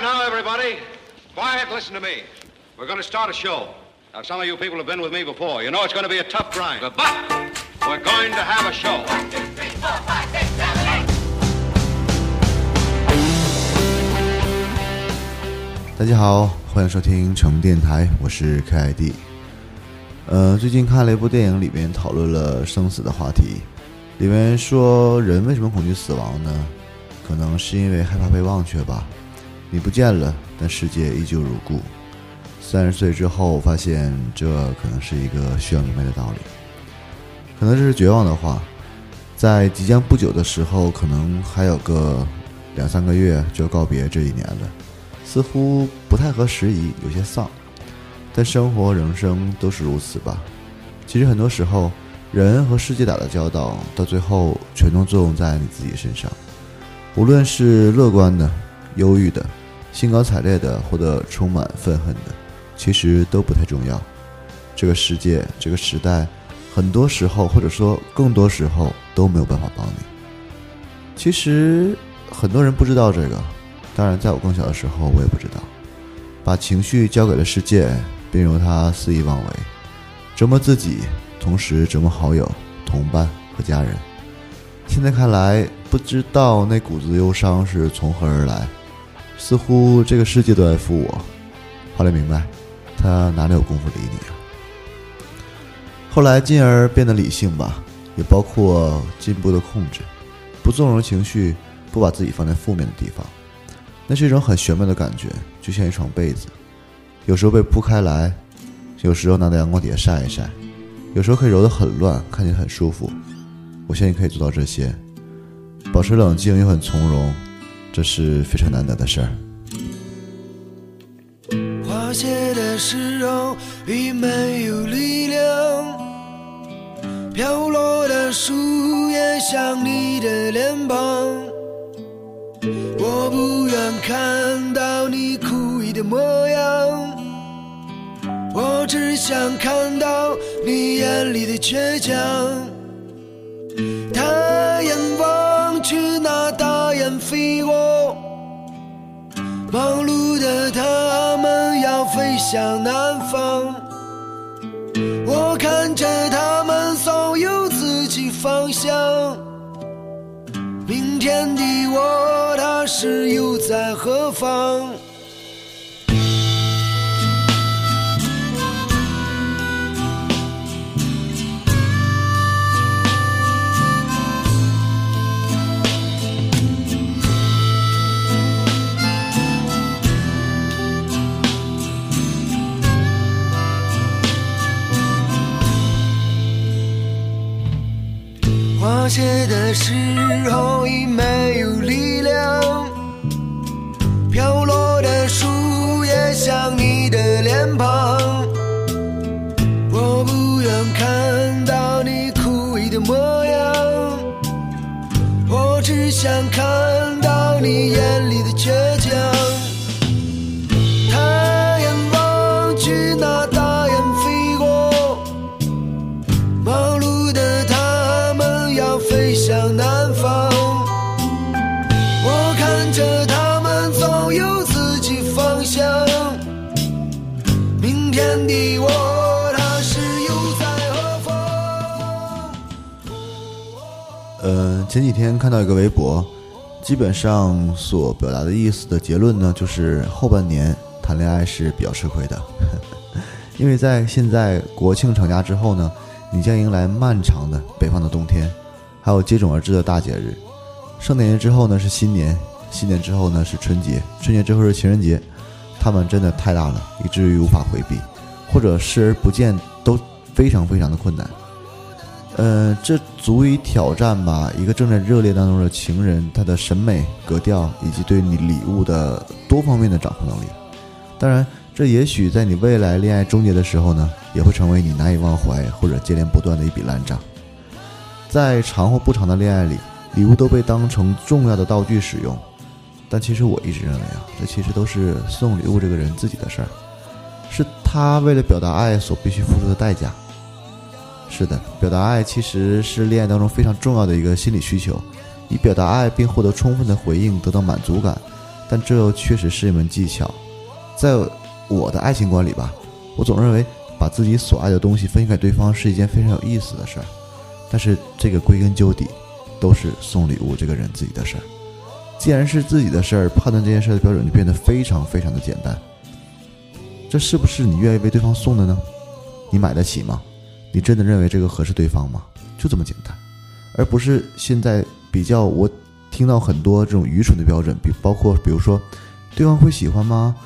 Now, everybody. Quiet, listen to me. We're going to start a show. Now, some of you people have been with me before. You know it's going to be a tough grind. But we're going to have a show. 大家好，欢迎收听成电台，我是 KID。呃，最近看了一部电影，里面讨论了生死的话题。里面说，人为什么恐惧死亡呢？可能是因为害怕被忘却吧。你不见了，但世界依旧如故。三十岁之后，发现这可能是一个需要明白的道理。可能这是绝望的话。在即将不久的时候，可能还有个两三个月就要告别这一年了。似乎不太合时宜，有些丧，但生活人生都是如此吧。其实很多时候，人和世界打的交道，到最后全都作用在你自己身上。无论是乐观的、忧郁的、兴高采烈的，或者充满愤恨的，其实都不太重要。这个世界，这个时代，很多时候，或者说更多时候，都没有办法帮你。其实很多人不知道这个。当然，在我更小的时候，我也不知道，把情绪交给了世界，并由它肆意妄为，折磨自己，同时折磨好友、同伴和家人。现在看来，不知道那股子忧伤是从何而来，似乎这个世界都在负我。后来明白，他哪里有功夫理你啊？后来进而变得理性吧，也包括进步的控制，不纵容情绪，不把自己放在负面的地方。那是一种很玄妙的感觉，就像一床被子，有时候被铺开来，有时候拿到阳光底下晒一晒，有时候可以揉得很乱，看起来很舒服。我相信可以做到这些，保持冷静又很从容，这是非常难得的事儿。花谢的时候已没有力量，飘落的树叶像你的脸庞。我不愿看到你哭泣的模样，我只想看到你眼里的倔强。抬眼望去，那大雁飞过，忙碌的他们要飞向南方。我看着他们总有自己方向。明天的我，他是又在何方？切的时候已没有力量，飘落的树叶像你的脸庞。我不愿看到你枯萎的模样，我只想看到你眼里的倔强。嗯，前几天看到一个微博，基本上所表达的意思的结论呢，就是后半年谈恋爱是比较吃亏的，因为在现在国庆长假之后呢，你将迎来漫长的北方的冬天，还有接踵而至的大节日，圣诞节之后呢是新年，新年之后呢是春节，春节之后是情人节，他们真的太大了，以至于无法回避，或者视而不见都非常非常的困难。呃，这足以挑战吧一个正在热恋当中的情人他的审美格调以及对你礼物的多方面的掌控能力。当然，这也许在你未来恋爱终结的时候呢，也会成为你难以忘怀或者接连不断的一笔烂账。在长或不长的恋爱里，礼物都被当成重要的道具使用，但其实我一直认为啊，这其实都是送礼物这个人自己的事儿，是他为了表达爱所必须付出的代价。是的，表达爱其实是恋爱当中非常重要的一个心理需求。以表达爱并获得充分的回应，得到满足感，但这又确实是一门技巧。在我的爱情观里吧，我总认为把自己所爱的东西分给对方是一件非常有意思的事儿。但是这个归根究底，都是送礼物这个人自己的事儿。既然是自己的事儿，判断这件事的标准就变得非常非常的简单。这是不是你愿意为对方送的呢？你买得起吗？你真的认为这个合适对方吗？就这么简单，而不是现在比较我听到很多这种愚蠢的标准，比包括比如说，对方会喜欢吗？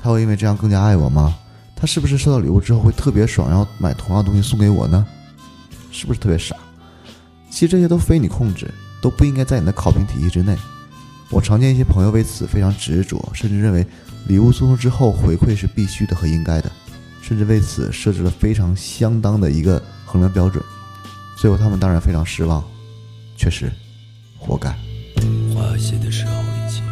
他会因为这样更加爱我吗？他是不是收到礼物之后会特别爽，然后买同样东西送给我呢？是不是特别傻？其实这些都非你控制，都不应该在你的考评体系之内。我常见一些朋友为此非常执着，甚至认为礼物送出之后回馈是必须的和应该的，甚至为此设置了非常相当的一个衡量标准。最后他们当然非常失望，确实，活该。花谢的时候已经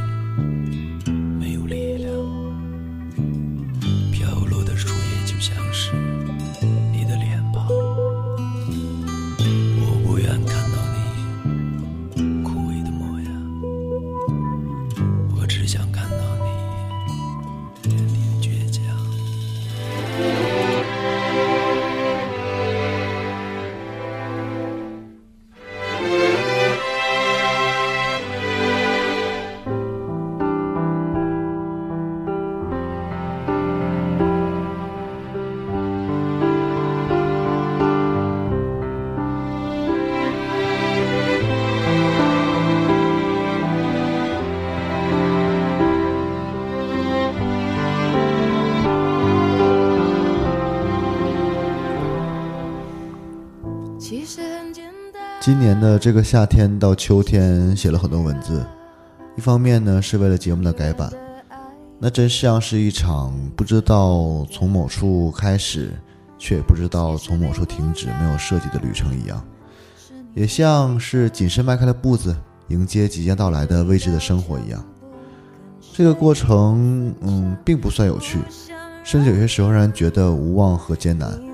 想看今年的这个夏天到秋天写了很多文字，一方面呢是为了节目的改版，那真像是一场不知道从某处开始，却也不知道从某处停止、没有设计的旅程一样，也像是谨慎迈开了步子迎接即将到来的未知的生活一样。这个过程，嗯，并不算有趣，甚至有些时候让人觉得无望和艰难。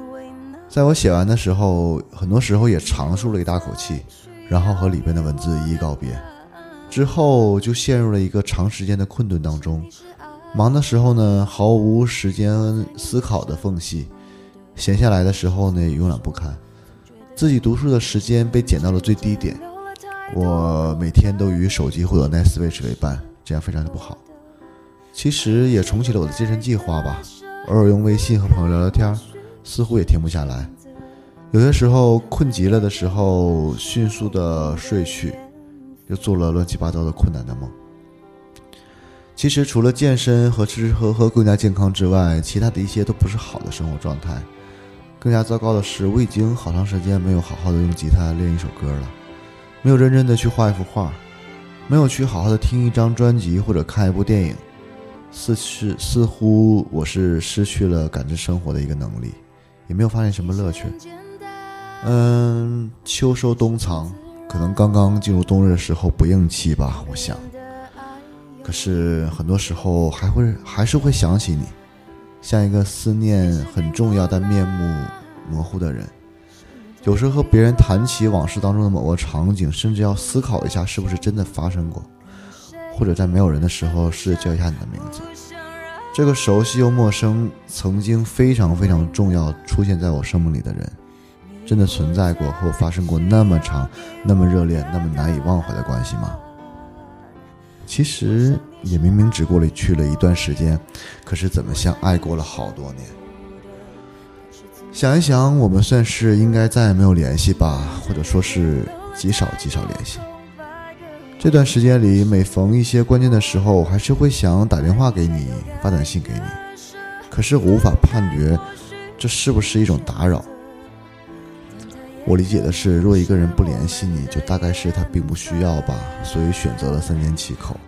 在我写完的时候，很多时候也长舒了一大口气，然后和里边的文字一一告别。之后就陷入了一个长时间的困顿当中。忙的时候呢，毫无时间思考的缝隙；闲下来的时候呢，也慵懒不堪。自己读书的时间被减到了最低点。我每天都与手机或者 Net Switch 为伴，这样非常的不好。其实也重启了我的健身计划吧，偶尔用微信和朋友聊聊天儿。似乎也停不下来，有些时候困极了的时候，迅速的睡去，又做了乱七八糟的困难的梦。其实除了健身和吃吃喝喝更加健康之外，其他的一些都不是好的生活状态。更加糟糕的是，我已经好长时间没有好好的用吉他练一首歌了，没有认真的去画一幅画，没有去好好的听一张专辑或者看一部电影，似是似乎我是失去了感知生活的一个能力。也没有发现什么乐趣。嗯，秋收冬藏，可能刚刚进入冬日的时候不应期吧，我想。可是很多时候还会还是会想起你，像一个思念很重要但面目模糊的人。有时候和别人谈起往事当中的某个场景，甚至要思考一下是不是真的发生过，或者在没有人的时候试着叫一下你的名字。这个熟悉又陌生、曾经非常非常重要出现在我生命里的人，真的存在过和我发生过那么长、那么热烈、那么难以忘怀的关系吗？其实也明明只过了去了一段时间，可是怎么像爱过了好多年？想一想，我们算是应该再也没有联系吧，或者说是极少极少联系。这段时间里，每逢一些关键的时候，我还是会想打电话给你，发短信给你。可是我无法判决，这是不是一种打扰？我理解的是，若一个人不联系你，就大概是他并不需要吧，所以选择了三缄其口。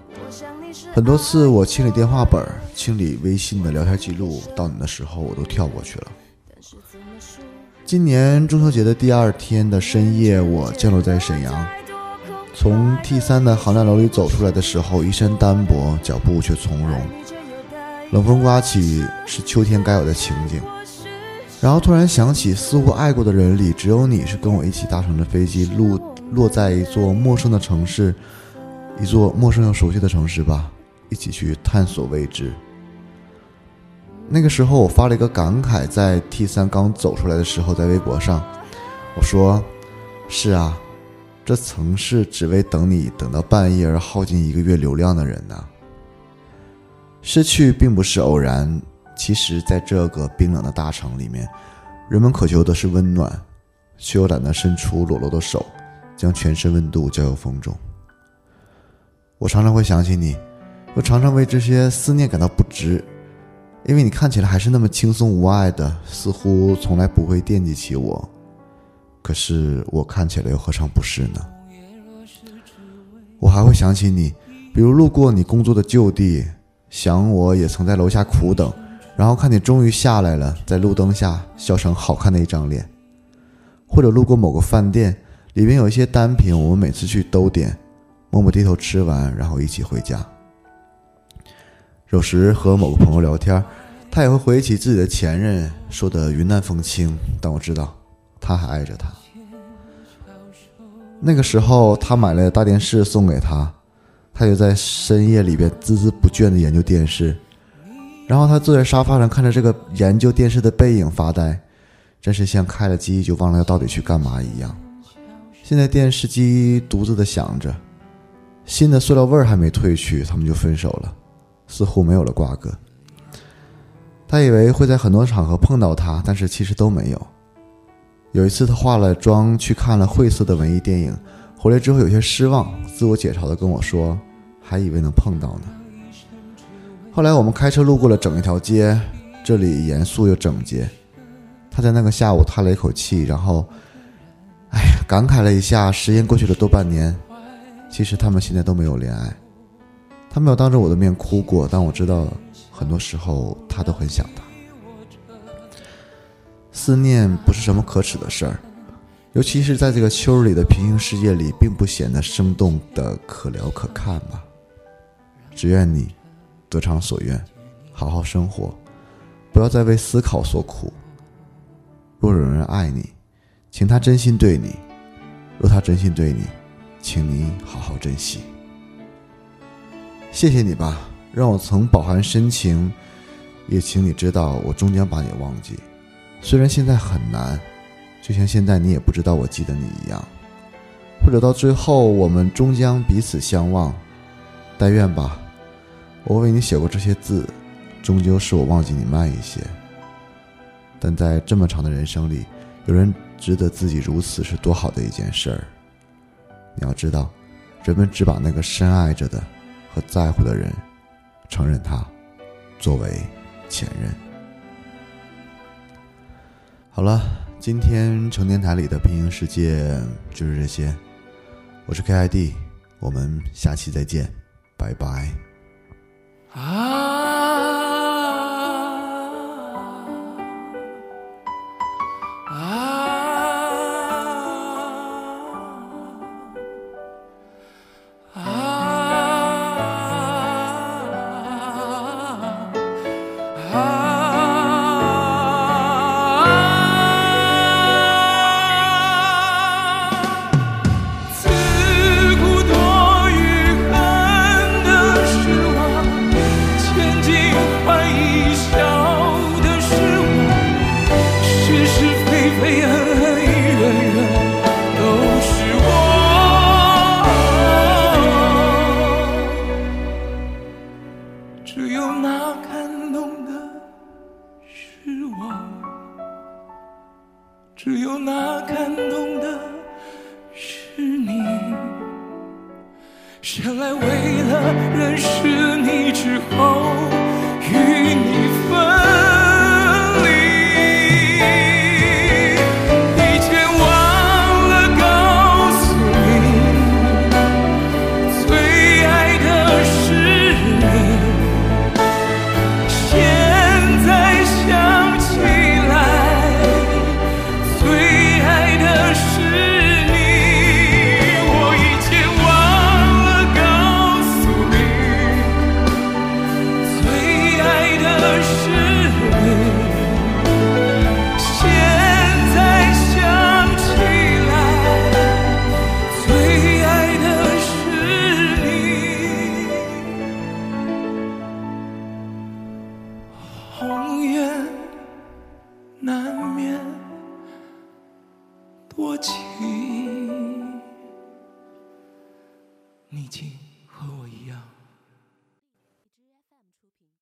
很多次我清理电话本、清理微信的聊天记录，到你的时候我都跳过去了。今年中秋节的第二天的深夜，我降落在沈阳。从 T 三的航站楼里走出来的时候，一身单薄，脚步却从容。冷风刮起，是秋天该有的情景。然后突然想起，似乎爱过的人里，只有你是跟我一起搭乘着飞机，落落在一座陌生的城市，一座陌生又熟悉的城市吧。一起去探索未知。那个时候，我发了一个感慨，在 T 三刚走出来的时候，在微博上，我说：“是啊，这曾是只为等你等到半夜而耗尽一个月流量的人呐。失去并不是偶然，其实，在这个冰冷的大城里面，人们渴求的是温暖，却又懒得伸出裸露的手，将全身温度交由风中。我常常会想起你，又常常为这些思念感到不值。”因为你看起来还是那么轻松无碍的，似乎从来不会惦记起我。可是我看起来又何尝不是呢？我还会想起你，比如路过你工作的旧地，想我也曾在楼下苦等，然后看你终于下来了，在路灯下笑成好看的一张脸。或者路过某个饭店，里面有一些单品，我们每次去都点，默默低头吃完，然后一起回家。有时和某个朋友聊天，他也会回忆起自己的前任，说的云淡风轻，但我知道，他还爱着他。那个时候，他买了大电视送给他，他就在深夜里边孜孜不倦的研究电视，然后他坐在沙发上看着这个研究电视的背影发呆，真是像开了机就忘了要到底去干嘛一样。现在电视机独自的响着，新的塑料味儿还没褪去，他们就分手了。似乎没有了瓜葛。他以为会在很多场合碰到他，但是其实都没有。有一次，他化了妆去看了晦涩的文艺电影，回来之后有些失望，自我解嘲的跟我说：“还以为能碰到呢。”后来我们开车路过了整一条街，这里严肃又整洁。他在那个下午叹了一口气，然后，哎呀，感慨了一下，时间过去了多半年，其实他们现在都没有恋爱。他没有当着我的面哭过，但我知道，很多时候他都很想他。思念不是什么可耻的事儿，尤其是在这个秋日里的平行世界里，并不显得生动的可聊可看吧。只愿你得偿所愿，好好生活，不要再为思考所苦。若有人爱你，请他真心对你；若他真心对你，请你好好珍惜。谢谢你吧，让我曾饱含深情，也请你知道，我终将把你忘记。虽然现在很难，就像现在你也不知道我记得你一样。或者到最后，我们终将彼此相忘。但愿吧，我为你写过这些字，终究是我忘记你慢一些。但在这么长的人生里，有人值得自己如此，是多好的一件事儿。你要知道，人们只把那个深爱着的。和在乎的人，承认他作为前任。好了，今天成年台里的平行世界就是这些。我是 KID，我们下期再见，拜拜。啊。只